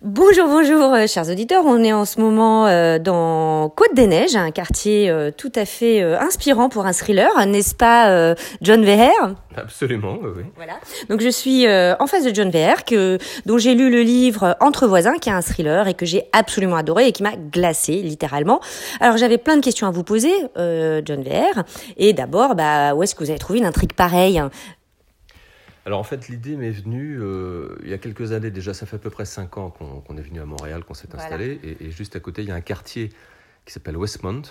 Bonjour, bonjour, euh, chers auditeurs. On est en ce moment euh, dans Côte des Neiges, un quartier euh, tout à fait inspirant pour un thriller, n'est-ce pas, John Veher Absolument, oui. Voilà. Donc je suis en face de John Veher, que dont j'ai lu le livre Entre voisins, qui est un thriller et que j'ai absolument adoré et qui m'a glacé littéralement. Alors j'avais plein de questions à vous poser, John Veher. Et d'abord, bah, où est-ce que vous avez trouvé une intrigue pareille? Alors en fait, l'idée m'est venue euh, il y a quelques années déjà, ça fait à peu près cinq ans qu'on est venu à Montréal, qu'on s'est installé, et, juste à côté, il y a un quartier qui s'appelle Westmont.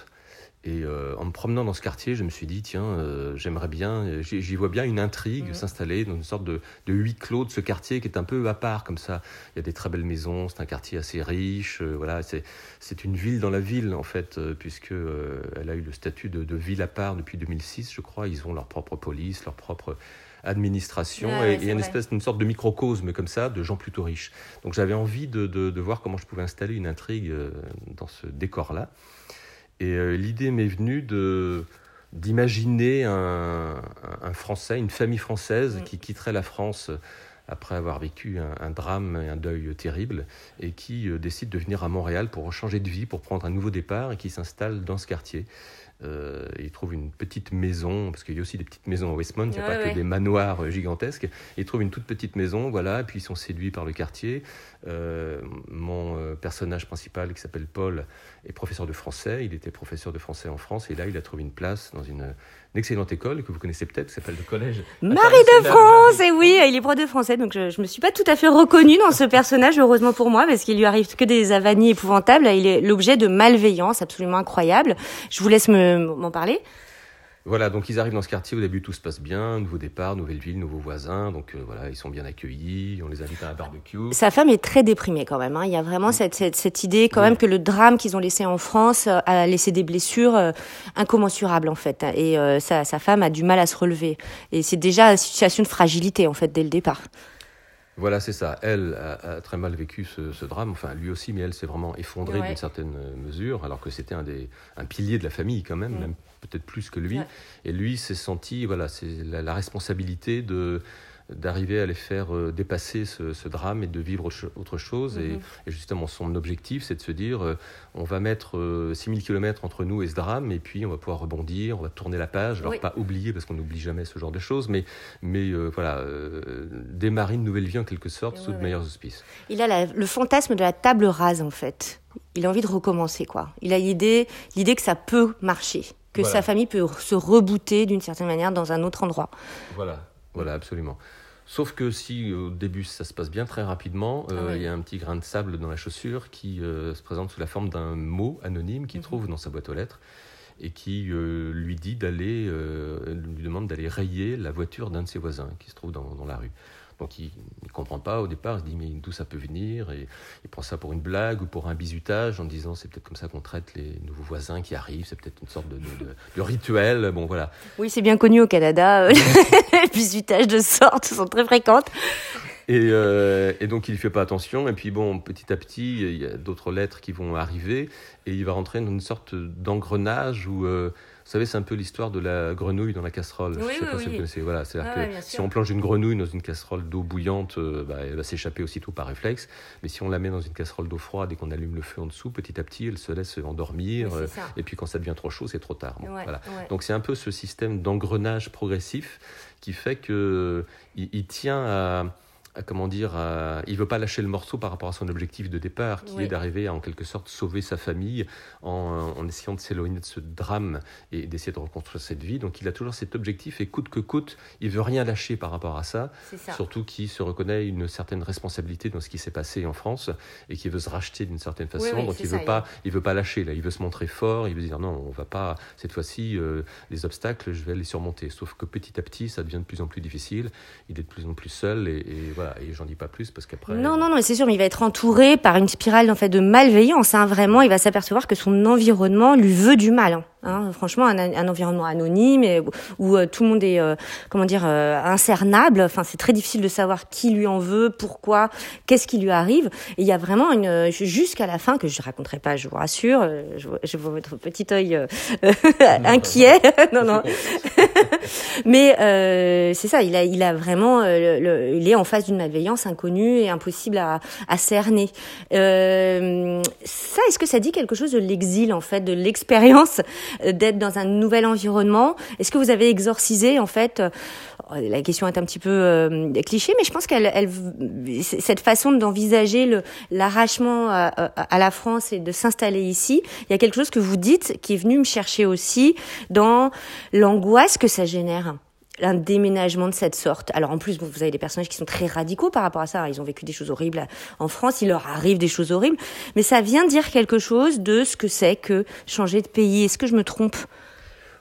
Et euh, en me promenant dans ce quartier, je me suis dit, tiens, euh, j'aimerais bien, j'y vois bien une intrigue mhm. s'installer dans une sorte de, de, huis clos de ce quartier qui est un peu à part comme ça. Il y a des très belles maisons, c'est un quartier assez riche, voilà, c'est une ville dans la ville en fait, puisque elle a eu le statut de, de, ville à part depuis 2006, je crois. Ils ont leur propre police, leur propre administration et, une espèce d'une sorte de microcosme comme ça de gens plutôt riches. Donc j'avais envie de, de, voir comment je pouvais installer une intrigue euh, dans ce décor-là. Et euh, l'idée m'est venue de d'imaginer un, un, Français, une famille française qui quitterait la France après avoir vécu un, drame et un deuil terrible, et qui euh, décide de venir à Montréal pour changer de vie, pour prendre un nouveau départ, et qui s'installe dans ce quartier. Euh, il trouve une petite maison, parce qu'il y a aussi des petites maisons à Westmont, il n'y a pas que des manoirs euh, gigantesques. Il trouve une toute petite maison, voilà, et puis ils sont séduits par le quartier. Euh, mon personnage principal, qui s'appelle Paul, est professeur de français. Il était professeur de français en France, et là, il a trouvé une place dans une, excellente école que vous connaissez peut-être, qui s'appelle le Collège. Marie de France, et oui, il est prof de français, donc je ne me suis pas tout à fait reconnue dans ce personnage, heureusement pour moi, parce qu'il lui arrive que des avanies épouvantables. Il est l'objet de malveillance absolument incroyable. Je vous laisse me m'en parler. Voilà, donc ils arrivent dans ce quartier, au début tout se passe bien, nouveau départ, nouvelle ville, nouveaux voisins, donc euh, voilà, ils sont bien accueillis, on les invite à un barbecue. Sa femme est très déprimée quand même, hein. il y a vraiment cette, cette, idée quand même que le drame qu'ils ont laissé en France euh, a laissé des blessures euh, incommensurables en fait, et sa, sa, femme a du mal à se relever, et c'est déjà une situation de fragilité en fait dès le départ. Voilà, c'est ça. Elle a, très mal vécu ce, drame. Enfin, lui aussi, mais elle s'est vraiment effondrée d'une certaine mesure, alors que c'était un, des, un pilier de la famille quand même, même peut-être plus que lui. Et lui s'est senti, voilà, c'est la, responsabilité de d'arriver à les faire euh, dépasser ce, drame et de vivre autre chose. et, mhm. justement, son objectif, c'est de se dire, euh, on va mettre 6000 euh, km entre nous et ce drame, et puis on va pouvoir rebondir, on va tourner la page. Alors, pas oublier, parce qu'on n'oublie jamais ce genre de choses, mais, mais voilà, démarrer une nouvelle vie en quelque sorte, sous de meilleurs auspices. Il a le fantasme de la table rase, en fait. Il a envie de recommencer, quoi. Il a l'idée, l'idée que ça peut marcher, que sa famille peut se rebooter d'une certaine manière dans un autre endroit. Voilà, voilà, absolument. Sauf que si au début ça se passe bien très rapidement, euh, ah il y a un petit grain de sable dans la chaussure qui euh, se présente sous la forme d'un mot anonyme qu'il mhm. trouve dans sa boîte aux lettres et qui euh, lui dit d'aller, lui demande d'aller rayer la voiture d'un de ses voisins qui se trouve dans, dans la rue. Donc il ne comprend pas au départ, il se dit mais d'où ça peut venir? Et il prend ça pour une blague ou pour un bizutage en disant c'est peut-être comme ça qu'on traite les nouveaux voisins qui arrivent, c'est peut-être une sorte de, de, rituel. Bon voilà. Oui, c'est bien connu au Canada, les bizutages de sorte sont très fréquentes. Et, euh, et, donc il ne fait pas attention. Et puis bon, petit à petit, il y a d'autres lettres qui vont arriver et il va rentrer dans une sorte d'engrenage où euh, savez, c'est un peu l'histoire de la grenouille dans la casserole. Oui, Je sais pas si vous connaissez. Voilà, cest à que si on plonge une grenouille dans une casserole d'eau bouillante, euh, bah, elle va s'échapper aussitôt par réflexe. Mais si on la met dans une casserole d'eau froide et qu'on allume le feu en dessous, petit à petit, elle se laisse endormir. Euh, et puis quand ça devient trop chaud, c'est trop tard. voilà. Donc c'est un peu ce système d'engrenage progressif qui fait qu'il il tient à comment dire, il veut pas lâcher le morceau par rapport à son objectif de départ, qui est d'arriver à en quelque sorte sauver sa famille en, essayant de s'éloigner de ce drame et d'essayer de reconstruire cette vie. Donc il a toujours cet objectif et coûte que coûte, il veut rien lâcher par rapport à ça. Surtout qu'il se reconnaît une certaine responsabilité dans ce qui s'est passé en France et qui veut se racheter d'une certaine façon. Donc il veut pas, il veut pas lâcher là, il veut se montrer fort, il veut dire non, on va pas cette fois-ci euh, les obstacles, je vais les surmonter. Sauf que petit à petit, ça devient de plus en plus difficile. Il est de plus en plus seul et, et voilà et j'en dis pas plus parce qu'après. Non, non, non, c'est sûr, mais il va être entouré par une spirale en fait de malveillance. Hein, vraiment, il va s'apercevoir que son environnement lui veut du mal. Hein. Hein, franchement, un, un, environnement anonyme et, où, euh, tout le monde est, euh, comment dire, euh, incernable. Enfin, c'est très difficile de savoir qui lui en veut, pourquoi, qu'est-ce qui lui arrive. Et il y a vraiment une jusqu'à la fin que je raconterai pas, je vous rassure. Je, je vois votre petit œil inquiet. non, non. Mais c'est ça. Il a, il a vraiment, le, il est en face d'une malveillance inconnue et impossible à, à cerner. Euh, ça, est-ce que ça dit quelque chose de l'exil, en fait, de l'expérience d'être dans un nouvel environnement? Est-ce que vous avez exorcisé, en fait, la question est un petit peu euh, cliché, mais je pense qu'elle, elle, cette façon d'envisager l'arrachement à, à, la France et de s'installer ici, il y a quelque chose que vous dites qui est venu me chercher aussi dans l'angoisse que ça génère un déménagement de cette sorte. Alors en plus, vous avez des personnages qui sont très radicaux par rapport à ça. Ils ont vécu des choses horribles en France, il leur arrive des choses horribles, mais ça vient dire quelque chose de ce que c'est que changer de pays. Est-ce que je me trompe?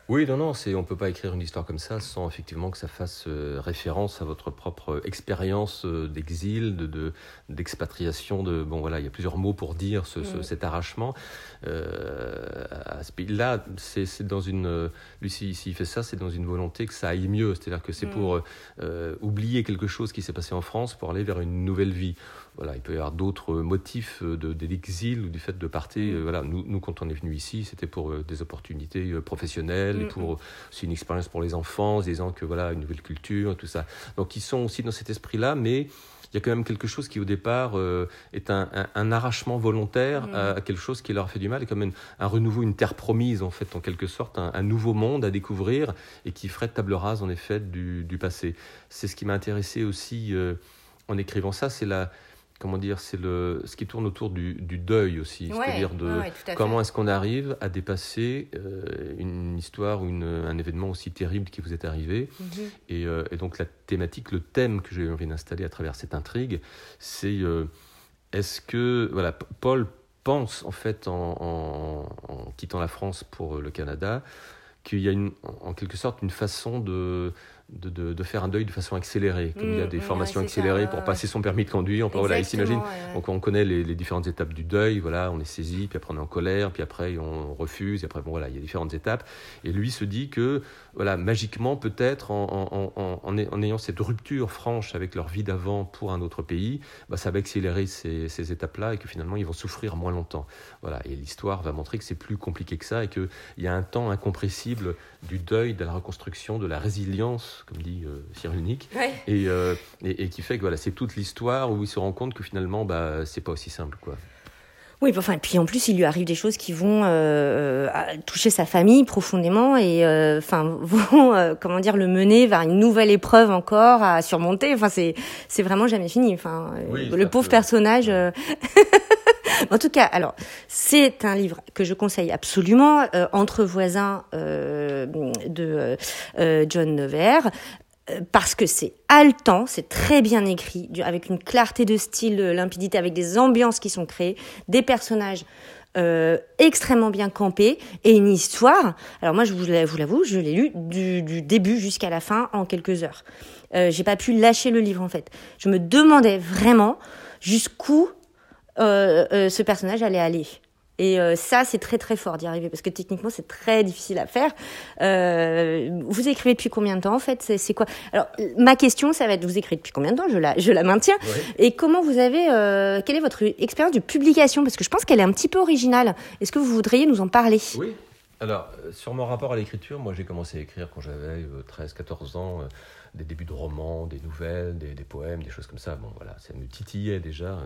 Oui, non, non, c'est, on ne peut pas écrire une histoire comme ça sans effectivement que ça fasse euh, référence à votre propre expérience euh, d'exil, de, d'expatriation. De, bon, voilà, il y a plusieurs mots pour dire ce, mm. cet arrachement. Euh, là c'est, c'est dans une. Lui, s'il fait ça, c'est dans une volonté que ça aille mieux. C'est-à-dire que c'est mm. pour oublier quelque chose qui s'est passé en France pour aller vers une nouvelle vie voilà, il peut y avoir d'autres motifs de, de l'exil ou du fait de partir. Mm. Voilà, nous, nous, quand on est venu ici, c'était pour des opportunités euh, et mm, pour mm. aussi une expérience pour les enfants, disant que voilà, une nouvelle culture, tout ça. Donc ils sont aussi dans cet esprit-là, mais il y a quand même quelque chose qui au départ euh, est un, un, arrachement volontaire à, quelque chose qui leur fait du mal et comme un, un, renouveau, une terre promise en fait en quelque sorte, un, nouveau monde à découvrir et qui ferait table rase en effet du, du passé. C'est ce qui m'a intéressé aussi en écrivant ça, c'est la, comment dire, c'est le ce qui tourne autour du, deuil aussi, c'est-à-dire de comment est-ce qu'on arrive à dépasser euh, une histoire ou un événement aussi terrible qui vous est arrivé. Mhm. Euh, et, donc la thématique, le thème que j'ai envie d'installer à travers cette intrigue, c'est euh, est-ce que voilà, Paul pense en fait en, quittant la France pour le Canada qu'il y a une, en quelque sorte une façon de de, de, faire un deuil de façon accélérée, comme il y a mm, des formations accélérées pour passer son permis de conduire. On, voilà, il s'imagine, donc on connaît les, différentes étapes du deuil, voilà, on est saisi, puis après on est en colère, puis après on refuse, et après bon voilà, il y a différentes étapes. Et lui se dit que voilà, magiquement peut-être en, en, en, ayant cette rupture franche avec leur vie d'avant pour un autre pays, bah, ça va accélérer ces, ces étapes-là et que finalement ils vont souffrir moins longtemps. Voilà, et l'histoire va montrer que c'est plus compliqué que ça et qu'il y a un temps incompressible du deuil, de la reconstruction, de la résilience comme dit euh, Cyril Nick, euh, et, et, qui fait que voilà, c'est toute l'histoire où il se rend compte que finalement, bah, c'est pas aussi simple, quoi. Oui, enfin, et puis en plus, il lui arrive des choses qui vont euh, toucher sa famille profondément et enfin vont comment dire le mener vers une nouvelle épreuve encore à surmonter. Enfin, c'est c'est vraiment jamais fini. Enfin, le pauvre personnage. en tout cas, alors c'est un livre que je conseille absolument. Entre voisins de John Nevers parce que c'est haletant, c'est très bien écrit, avec une clarté de style, limpidité, avec des ambiances qui sont créées, des personnages euh, extrêmement bien campés et une histoire. Alors moi, je vous l'avoue, je l'ai lu du, début jusqu'à la fin en quelques heures. Euh, J'ai pas pu lâcher le livre en fait. Je me demandais vraiment jusqu'où euh, euh, ce personnage allait aller. Et euh, ça, c'est très très fort d'y arriver parce que techniquement, c'est très difficile à faire. Euh, vous écrivez depuis combien de temps en fait? C'est quoi? Alors, ma question, ça va être vous écrivez depuis combien de temps? Je la, je la maintiens. Et comment vous avez euh, Quelle est votre expérience de publication? Parce que je pense qu'elle est un petit peu originale. Est-ce que vous voudriez nous en parler? Oui. Alors, sur mon rapport à l'écriture, moi j'ai commencé à écrire quand j'avais 13-14 ans, des débuts de romans, des nouvelles, des, des, poèmes, des choses comme ça. Bon, voilà, ça me titillait déjà.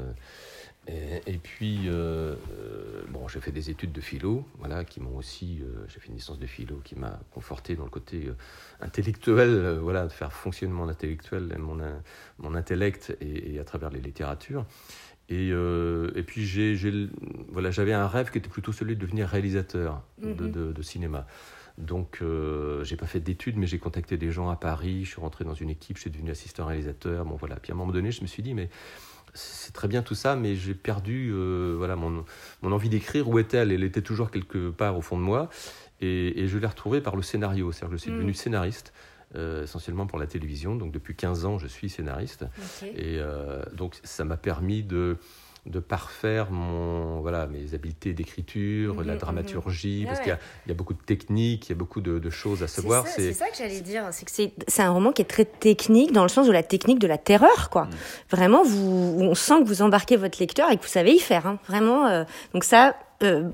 Et, puis, euh, euh, bon, j'ai fait des études de philo, voilà, qui m'ont aussi, euh, j'ai fait une licence de philo qui m'a conforté dans le côté intellectuel, voilà, de faire fonctionner mon intellectuel, mon, mon intellect et, à travers les littératures. Et, et puis, j'ai, voilà, j'avais un rêve qui était plutôt celui de devenir réalisateur de, de, de, cinéma. Donc, euh, j'ai pas fait d'études, mais j'ai contacté des gens à Paris. Je suis rentré dans une équipe, je suis devenu assistant réalisateur. Bon, voilà. Puis à un moment donné, je me suis dit, mais c'est très bien tout ça, mais j'ai perdu euh, voilà, mon, mon envie d'écrire. Où est-elle Elle était toujours quelque part au fond de moi. Et, je l'ai retrouvée par le scénario. C'est-à-dire que je suis devenu mm. scénariste. Euh, essentiellement pour la télévision. Donc depuis 15 ans, je suis scénariste. Et euh, donc ça m'a permis de, de parfaire mon, voilà, mes habiletés d'écriture, mhm, la mhm. dramaturgie, parce qu'il y, a beaucoup de techniques, il y a beaucoup de, choses à savoir. C'est ça, que j'allais dire, c'est que c'est un roman qui est très technique, dans le sens de la technique de la terreur, quoi. Mm. Vraiment, vous, on sent que vous embarquez votre lecteur et que vous savez y faire, hein. vraiment. Euh, donc ça,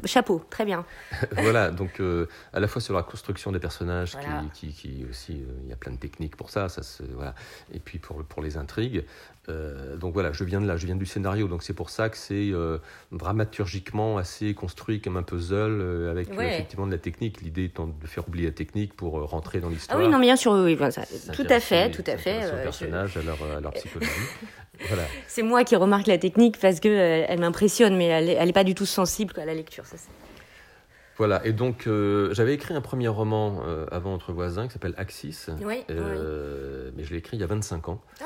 chapeau, très bien. voilà, donc à la fois sur la construction des personnages, qui, qui, aussi, il y a plein de techniques pour ça, ça voilà. et puis pour, pour les intrigues, euh, donc voilà, je viens de là, je viens du scénario, donc c'est pour ça que c'est euh, dramaturgiquement assez construit comme un puzzle euh, avec effectivement de la technique. L'idée étant de faire oublier la technique pour rentrer dans l'histoire. Ah oui, non, bien sûr, oui, tout à fait, tout à fait. Personnages, à, leur, à leur psychologie. voilà. C'est moi qui remarque la technique parce que elle m'impressionne, mais elle n'est pas du tout sensible à la lecture. Ça, voilà, et donc j'avais écrit un premier roman avant Entre voisins qui s'appelle Axis, oui, mais je l'ai écrit il y a 25 ans. Ah.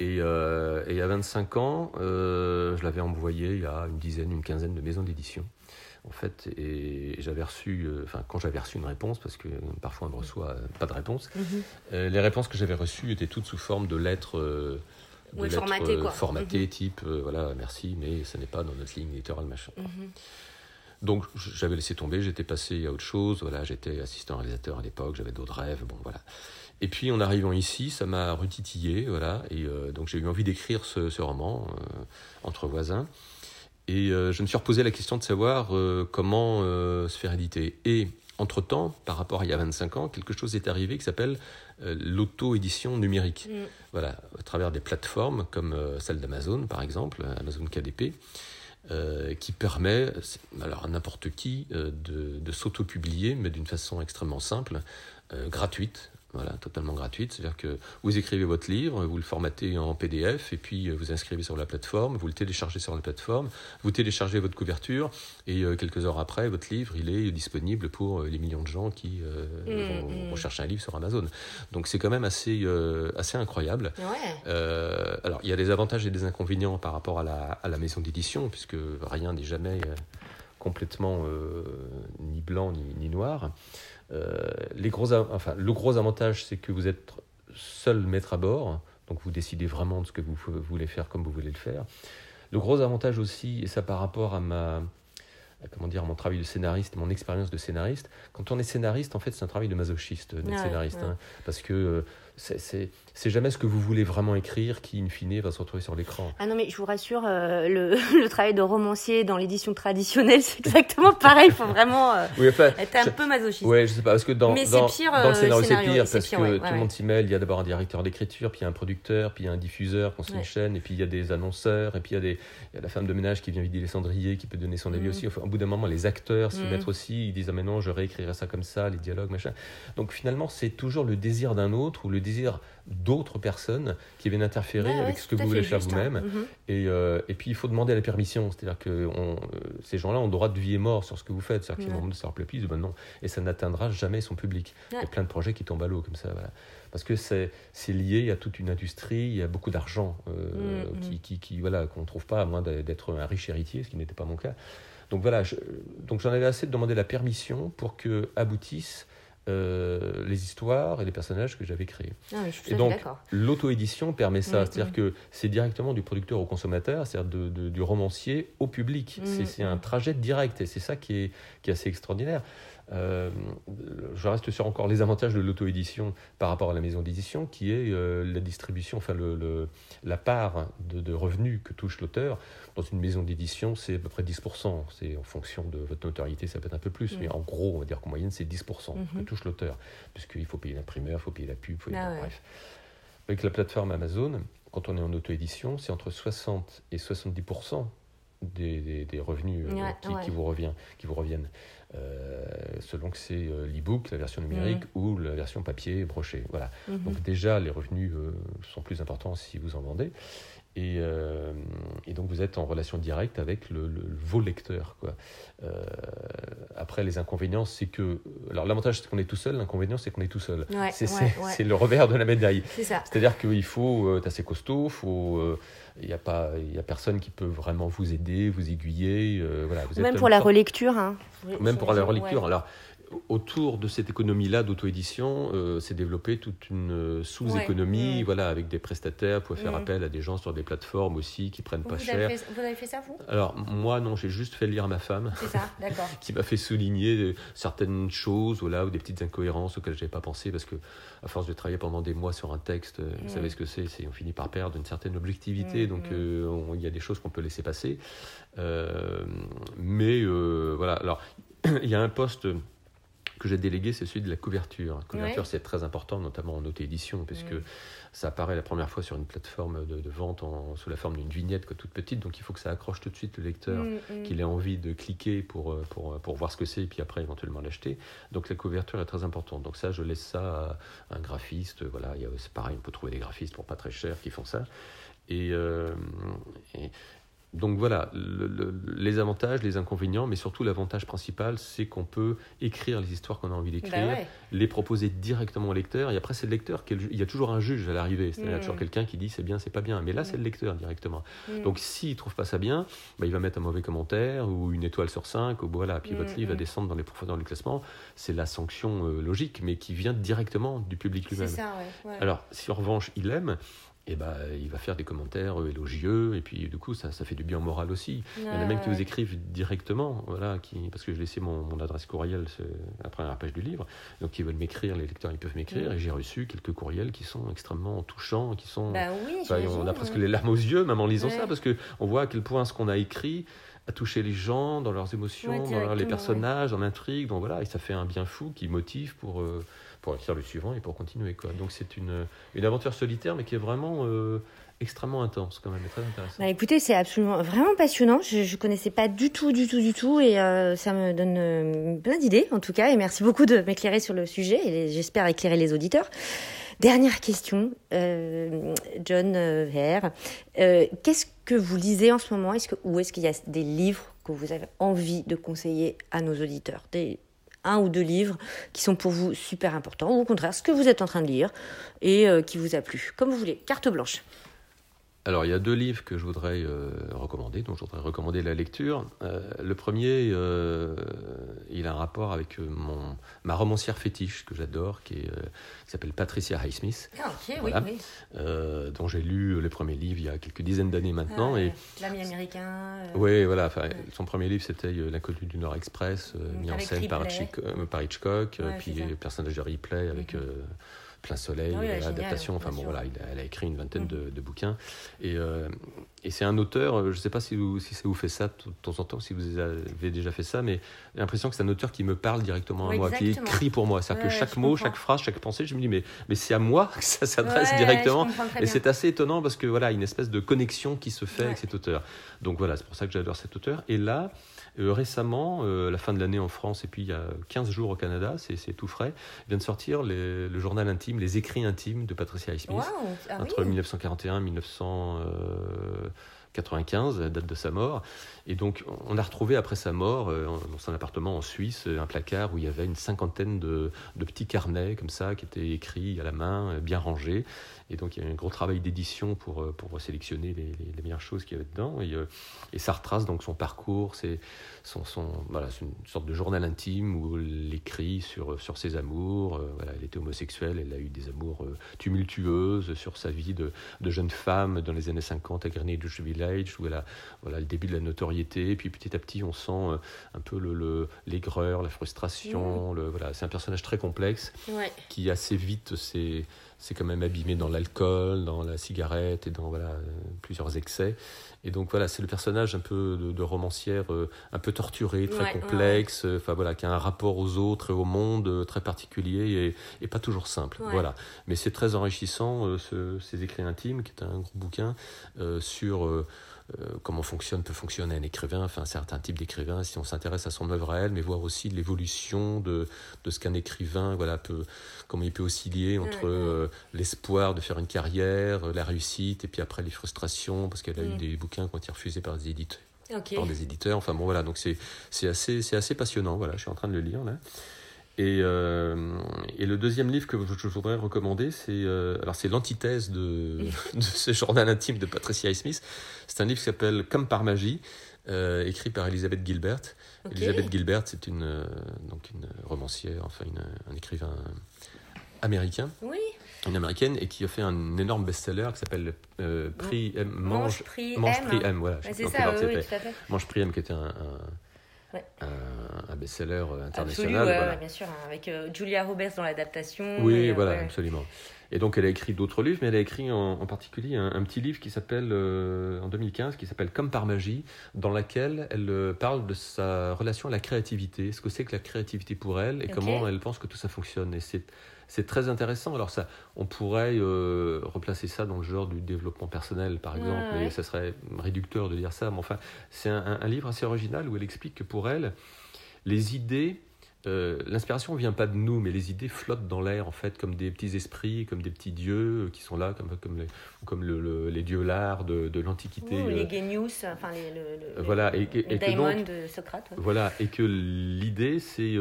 Et, euh, et, à 25 ans, euh, je l'avais envoyé il y a une dizaine, une quinzaine de maisons d'édition. En fait, et j'avais reçu, euh, enfin, quand j'avais reçu une réponse, parce que parfois on ne reçoit pas de réponse, mhm. les réponses que j'avais reçues étaient toutes sous forme de lettres. De formatées, quoi. Formatées, mhm. type, voilà, merci, mais ce n'est pas dans notre ligne éditoriale, machin. Mhm. Donc j'avais laissé tomber, j'étais passé à autre chose, voilà, j'étais assistant réalisateur à l'époque, j'avais d'autres rêves, bon voilà. Et puis en arrivant ici, ça m'a retitillé, voilà, et euh, donc j'ai eu envie d'écrire ce, roman euh, entre voisins. Et euh, je me suis reposé la question de savoir comment se faire éditer. Et entre-temps, par rapport à il y a 25 ans, quelque chose est arrivé qui s'appelle l'auto-édition numérique. Mm. Voilà, à travers des plateformes comme celle d'Amazon, par exemple, Amazon KDP, qui permet alors, à n'importe qui de, de s'auto-publier, mais d'une façon extrêmement simple, gratuite, voilà, totalement gratuite. C'est-à-dire que vous écrivez votre livre, vous le formatez en PDF, et puis euh, vous inscrivez sur la plateforme, vous le téléchargez sur la plateforme, vous téléchargez votre couverture, et euh, quelques heures après, votre livre, il est disponible pour euh, les millions de gens qui mmh, vont, mmh. chercher un livre sur Amazon. Donc c'est quand même assez, assez incroyable. alors, il y a des avantages et des inconvénients par rapport à la, à la maison d'édition, puisque rien n'est jamais complètement ni blanc ni, ni noir. Euh, les gros, enfin, le gros avantage, c'est que vous êtes seul maître à bord, donc vous décidez vraiment de ce que vous voulez faire comme vous voulez le faire. Le gros avantage aussi, et ça par rapport à ma, comment dire, mon travail de scénariste, mon expérience de scénariste. Quand on est scénariste, en fait, c'est un travail de masochiste d'être scénariste, hein, parce que euh, c'est jamais ce que vous voulez vraiment écrire qui, in fine, va se retrouver sur l'écran. Ah non, mais je vous rassure, euh, le, le, travail de romancier dans l'édition traditionnelle, c'est exactement pareil. Il faut vraiment euh, être un peu masochiste. Oui, je sais pas, parce que dans, dans, pire, dans le scénario, c'est pire, parce que tout le monde s'y mêle. Il y a d'abord un directeur d'écriture, puis il y a un producteur, puis il y a un diffuseur c'est une chaîne, et puis il y a des annonceurs, et puis il y a, des, il y a la femme de ménage qui vient vider les cendriers, qui peut donner son avis mm. aussi. Enfin, au bout d'un moment, les acteurs s'y mm. mettent aussi. Ils disent, ah mais non, je réécrirai ça comme ça, les dialogues, machin. Donc finalement, c'est toujours le désir d'un autre ou le désir d'autres personnes qui viennent interférer avec ce que vous voulez faire vous-même. Mhm. et, euh, et, puis il faut demander la permission, c'est-à-dire que on, euh, ces gens-là ont droit de vie et mort sur ce que vous faites. C'est-à-dire qu'ils vont ça leur plaît plus, ben non. Et ça n'atteindra jamais son public. Il y a plein de projets qui tombent à l'eau comme ça. Voilà. Parce que c'est lié à toute une industrie, il y a beaucoup d'argent euh, mm, mm. qui, qui, voilà, qu'on ne trouve pas à moins d'être un riche héritier, ce qui n'était pas mon cas. Donc voilà, donc j'en avais assez de demander la permission pour que aboutisse euh, les histoires et les personnages que j'avais créés. Ah, et donc, l'auto-édition permet ça, mm, c'est-à-dire mm. que c'est directement du producteur au consommateur, c'est-à-dire du romancier au public. Mm, c'est un trajet direct et c'est ça qui est, qui est assez extraordinaire. Euh, je reste sur encore les avantages de l'auto-édition par rapport à la maison d'édition, qui est euh, la distribution, enfin le, la part de, revenus que touche l'auteur. Dans une maison d'édition, c'est à peu près 10%. C'est en fonction de votre notoriété, ça peut être un peu plus, mais en gros, on va dire qu'en moyenne, c'est 10% que mhm. touche l'auteur, puisqu'il faut payer l'imprimeur, il faut payer la pub, faut ah bref. Avec la plateforme Amazon, quand on est en auto-édition, c'est entre 60 et 70% des, des, revenus euh, qui, qui, vous revient, qui vous reviennent. Euh, selon que c'est euh, l'e-book, la version numérique ou la version papier brochée. Voilà. Mm-hmm. Donc déjà, les revenus euh, sont plus importants si vous en vendez. Et, et, donc vous êtes en relation directe avec le, vos lecteurs. Quoi. après, les inconvénients, c'est que... Alors l'avantage, c'est qu'on est tout seul, l'inconvénient, c'est qu'on est tout seul. c'est le revers de la médaille. C'est-à-dire qu'il faut être assez costaud, faut il n'y a, pas, il a personne qui peut vraiment vous aider, vous aiguiller. Euh, voilà, vous même pour la relecture. Hein. Même pour la relecture. Alors, autour de cette économie-là d'auto-édition, euh, s'est développée toute une euh, sous-économie, voilà, avec des prestataires, pour faire mm. appel à des gens sur des plateformes aussi qui prennent pas cher. vous avez fait ça, vous? Alors, moi, non, j'ai juste fait lire à ma femme. C'est ça, d'accord. qui m'a fait souligner certaines choses, voilà, ou des petites incohérences auxquelles je n'avais pas pensé, parce que, à force de travailler pendant des mois sur un texte, vous mm. savez ce que c'est, on finit par perdre une certaine objectivité, mm, donc il y a des choses qu'on peut laisser passer. mais, voilà, alors, il y a un poste que j'ai délégué, c'est celui de la couverture. La couverture, c'est très important, notamment en auto-édition, puisque mm. ça apparaît la première fois sur une plateforme de, vente en, sous la forme d'une vignette toute petite, donc il faut que ça accroche tout de suite le lecteur, mm, mm. qu'il ait envie de cliquer pour, euh, pour, euh, pour voir ce que c'est, et puis après éventuellement l'acheter. Donc la couverture est très importante. Donc ça, je laisse ça à un graphiste. Voilà, c'est pareil, on peut trouver des graphistes pour pas très cher qui font ça. Et, euh, et, donc voilà, les avantages, les inconvénients, mais surtout l'avantage principal, c'est qu'on peut écrire les histoires qu'on a envie d'écrire, bah les proposer directement au lecteur, et après c'est le lecteur, qui il y a toujours un juge à l'arrivée, c'est-à-dire mm. toujours quelqu'un qui dit c'est bien, c'est pas bien, mais là c'est le mm. lecteur directement. Mm. Donc s'il trouve pas ça bien, bah, il va mettre un mauvais commentaire, ou une étoile sur cinq, ou voilà, puis votre livre va descendre dans les profondeurs du classement, c'est la sanction euh, logique, mais qui vient directement du public lui-même. Alors si en revanche il aime, et ben, il va faire des commentaires euh, élogieux, et puis du coup, ça, ça fait du bien moral aussi. il y en a même qui vous écrivent directement, voilà, qui, parce que je laissé mon, mon adresse courriel à la première page du livre, donc ils veulent m'écrire, les lecteurs ils peuvent m'écrire, et j'ai reçu quelques courriels qui sont extrêmement touchants, qui sont... Bah oui, on a presque les larmes aux yeux, même en lisant ça, parce qu'on voit à quel point ce qu'on a écrit a touché les gens dans leurs émotions, dans les personnages, dans l'intrigue, donc voilà, et ça fait un bien fou qui motive pour... Euh, pour écrire le suivant et pour continuer. Quoi. Donc c'est une, une aventure solitaire, mais qui est vraiment euh, extrêmement intense quand même, et très intéressant. Bah, écoutez, c'est absolument vraiment passionnant. Je ne connaissais pas du tout, du tout, du tout, et euh, ça me donne euh, plein d'idées en tout cas. Et merci beaucoup de m'éclairer sur le sujet, et j'espère éclairer les auditeurs. Dernière question, John Hare. Qu'est-ce que vous lisez en ce moment? Que, Ou est-ce qu'il y a des livres que vous avez envie de conseiller à nos auditeurs? Un ou deux livres qui sont pour vous super importants, ou au contraire ce que vous êtes en train de lire et euh, qui vous a plu. Comme vous voulez, carte blanche. Alors, il y a deux livres que je voudrais euh, recommander, dont je voudrais recommander la lecture. Euh, le premier, euh, il a un rapport avec mon, ma romancière fétiche que j'adore, qui, s'appelle Patricia Highsmith. Ah, ok, oui, oui. dont j'ai lu les premiers livres il y a quelques dizaines d'années maintenant. Ah, et L'ami américain. Oui, voilà. Son premier livre, c'était L'inconnu du Nord Express, mis en scène par, Hitchcock, puis le personnage de Ripley avec. Mm-hmm. Plein Soleil, ah l'adaptation. Enfin bon, voilà, elle a écrit une vingtaine mm. de, bouquins. Et, euh, et c'est un auteur, euh, je ne sais pas si, vous, si ça vous fait ça de temps en temps, si vous avez déjà fait ça, mais j'ai l'impression que c'est un auteur qui me parle directement à moi, qui écrit pour moi. C'est-à-dire que chaque mot, chaque phrase, chaque pensée, je me dis, mais, mais c'est à moi que ça s'adresse directement. Et c'est assez étonnant parce que voilà, une espèce de connexion qui se fait avec cet auteur. Donc voilà, c'est pour ça que j'adore cet auteur. Et là, euh, récemment, euh, la fin de l'année en France, et puis il y a 15 jours au Canada, c'est tout frais, vient de sortir le journal intime, Les écrits intimes de Patricia Highsmith, ah entre 1941 et 1900. 95, euh, date de sa mort. Et donc, on a retrouvé après sa mort, euh, dans son appartement en Suisse, euh, un placard où il y avait une cinquantaine de, petits carnets, comme ça, qui étaient écrits à la main, bien rangés. Et donc, il y a eu un gros travail d'édition pour, sélectionner les, meilleures choses qu'il y avait dedans. Et, ça retrace donc son parcours, c'est une sorte de journal intime où elle écrit sur, ses amours. Elle était homosexuelle, elle a eu des amours tumultueuses sur sa vie de, jeune femme dans les années 50 à Greenwich Village où elle a voilà, le début de la notoriété. Et puis petit à petit, on sent un peu l'aigreur, le, la frustration. Mmh. Le, voilà, c'est un personnage très complexe qui assez vite s'est c'est quand même abîmé dans l'alcool, dans la cigarette et dans voilà, plusieurs excès. Et donc voilà, c'est le personnage un peu de, romancière, euh, un peu torturé, très complexe, enfin voilà, qui a un rapport aux autres et au monde euh, très particulier et, et pas toujours simple. Voilà, mais c'est très enrichissant euh, ce, ces écrits intimes, qui est un gros bouquin sur euh, comment fonctionne, peut fonctionner un écrivain, enfin un certain type d'écrivain, si on s'intéresse à son œuvre à elle, mais voir aussi l'évolution de, de ce qu'un écrivain, voilà, peut, comment il peut osciller entre euh, l'espoir de faire une carrière, la réussite, et puis après les frustrations, parce qu'elle a eu mm. des bouquins qui ont été refusés par des éditeurs. Par des éditeurs, enfin bon voilà, donc c'est assez, assez passionnant, voilà, je suis en train de le lire là. Et, euh, et, le deuxième livre que je voudrais recommander, c'est euh, alors c'est l'antithèse de, de, ce journal intime de Patricia Smith. C'est un livre qui s'appelle Comme par magie. écrit par Elisabeth Gilbert. Elisabeth Gilbert, c'est une, donc une romancière, enfin un écrivain américain. Oui. Une américaine et qui a fait un énorme best-seller qui s'appelle Prix M. Mange, Prix M. Prix M, voilà. c'est ça, oui, tout à fait. Mange Prix M, qui était un un, best-seller international. voilà. bien sûr, hein, avec euh, Julia Roberts dans l'adaptation. Oui, voilà, absolument. Et donc elle a écrit d'autres livres, mais elle a écrit en, particulier un, petit livre qui s'appelle, euh, en 2015, qui s'appelle Comme par magie, dans laquelle elle euh, parle de sa relation à la créativité, ce que c'est que la créativité pour elle et comment elle pense que tout ça fonctionne. Et c'est c'est très intéressant. Alors ça, on pourrait euh, replacer ça dans le genre du développement personnel, par exemple, et ça serait réducteur de dire ça. Mais enfin, c'est un, livre assez original où elle explique que pour elle, les idées euh, l'inspiration vient pas de nous, mais les idées flottent dans l'air, en fait, comme des petits esprits, comme des petits dieux euh, qui sont là, comme, comme, les, comme le, les dieux lards de, de l'Antiquité. les euh, genius, enfin les, le, voilà, et, et, que de Socrate. Voilà, et que l'idée, c'est,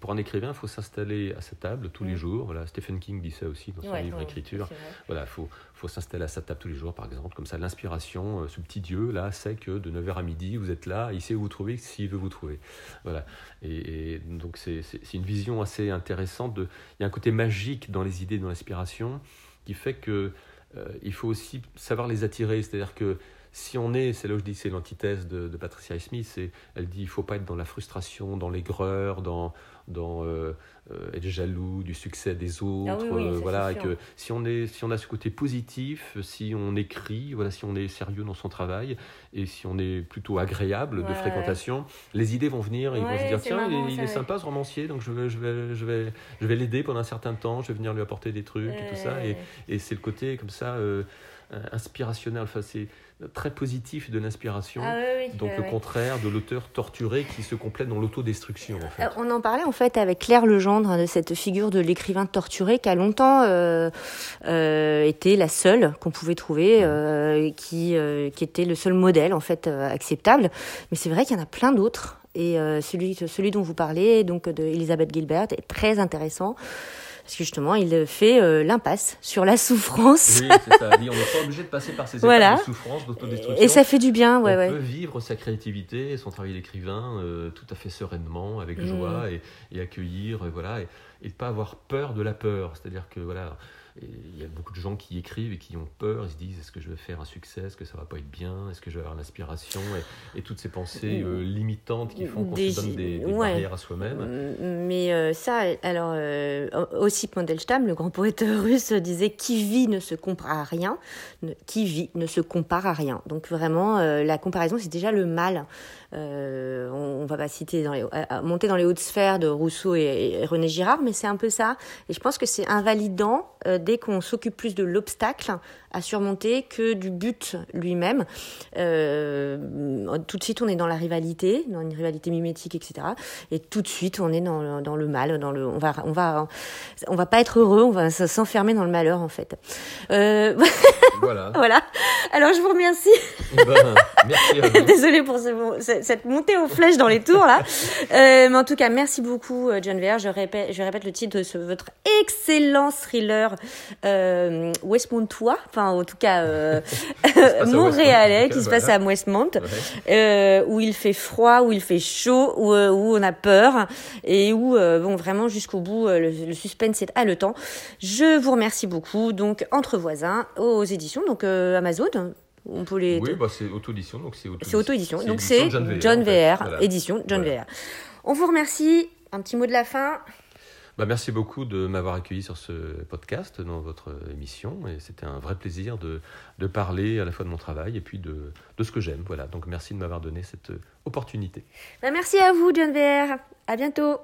pour un écrivain, il faut s'installer à sa table tous les jours. Voilà, Stephen King dit ça aussi dans son livre Écriture. Voilà, il faut, s'installer à sa table tous les jours, par exemple. Comme ça, l'inspiration, ce petit dieu, là, sait que de 9h à midi, vous êtes là, il sait où vous trouver, s'il veut vous trouver. Voilà. et donc c'est une vision assez intéressante. Il y a un côté magique dans les idées, dans l'inspiration, qui fait que euh, il faut aussi savoir les attirer. C'est-à-dire que si on est, c'est là où je dis c'est l'antithèse de, de, Patricia Smith, elle dit il faut pas être dans la frustration, dans l'aigreur, dans, dans euh, euh, être jaloux du succès des autres. Ah euh, voilà, que si on, est, si on a ce côté positif, si on écrit, voilà, si on est sérieux dans son travail et si on est plutôt agréable de fréquentation, les idées vont venir et ils vont se dire tiens, il, est sympa ce romancier, donc je vais, je vais, je vais, je vais l'aider pendant un certain temps, je vais venir lui apporter des trucs et tout ça. Et, et c'est le côté comme ça. Inspirationnel, enfin c'est très positif de l'inspiration. Ah donc le contraire de l'auteur torturé qui se complète dans l'autodestruction. En fait. Euh, on en parlait en fait avec Claire Legendre hein, de cette figure de l'écrivain torturé qui a longtemps euh, été la seule qu'on pouvait trouver, qui, qui était le seul modèle en fait acceptable. Mais c'est vrai qu'il y en a plein d'autres. Et celui, celui dont vous parlez, donc de Elisabeth Gilbert, est très intéressant parce que justement, il fait euh, l'impasse sur la souffrance. Oui, c'est ça. on n'est pas obligé de passer par ces étapes de souffrance, d'autodestruction. Et ça fait du bien, ouais, on peut vivre sa créativité, son travail d'écrivain, euh, tout à fait sereinement, avec mm. joie, et, accueillir, et voilà, et, et pas avoir peur de la peur. C'est-à-dire que voilà il y a beaucoup de gens qui écrivent et qui ont peur, ils se disent est-ce que je vais faire un succès, est-ce que ça va pas être bien, est-ce que je vais avoir l'inspiration? Et, toutes ces pensées euh, limitantes qui font qu'on se donne des, barrières à soi-même. Mm, mais euh, ça, alors euh, aussi Mandelstam, le grand poète russe, disait qui vit ne se compare à rien, qui vit ne se compare à rien. Donc vraiment, la comparaison c'est déjà le mal. On, va pas citer dans les, monter dans les hautes sphères de Rousseau et, et René Girard, mais c'est un peu ça. Et je pense que c'est invalidant dès qu'on s'occupe plus de l'obstacle à surmonter que du but lui-même. Euh, tout de suite, on est dans la rivalité, dans une rivalité mimétique, etc. Et tout de suite, on est dans le, dans le mal, dans le, on va, on va, on va pas être heureux, on va s'enfermer dans le malheur en fait. Euh... Voilà. voilà. Alors je vous remercie. Eh ben, merci Désolée pour ce, cette montée aux flèches dans les tours là. Euh, mais en tout cas, merci beaucoup euh, John Vere. Je répète, je répète le titre de ce, votre excellent thriller euh, Westmontois enfin en tout cas euh, montréalais, qui se passe à Westmont, euh, où il fait froid, où il fait chaud, où, euh, où on a peur et où euh, bon vraiment jusqu'au bout le, le, suspense est haletant. Je vous remercie beaucoup. Donc entre voisins aux éditions donc Amazon. On peut les... Oui, bah c'est auto-édition, donc c'est auto-édition. auto-édition, donc c'est John VR, édition John VR. On vous remercie. Un petit mot de la fin. Bah, merci beaucoup de m'avoir accueilli sur ce podcast, dans votre émission. Et c'était un vrai plaisir de, de, parler à la fois de mon travail et puis de, de ce que j'aime. Voilà. Donc merci de m'avoir donné cette opportunité. Bah, merci à vous, John VR. À bientôt.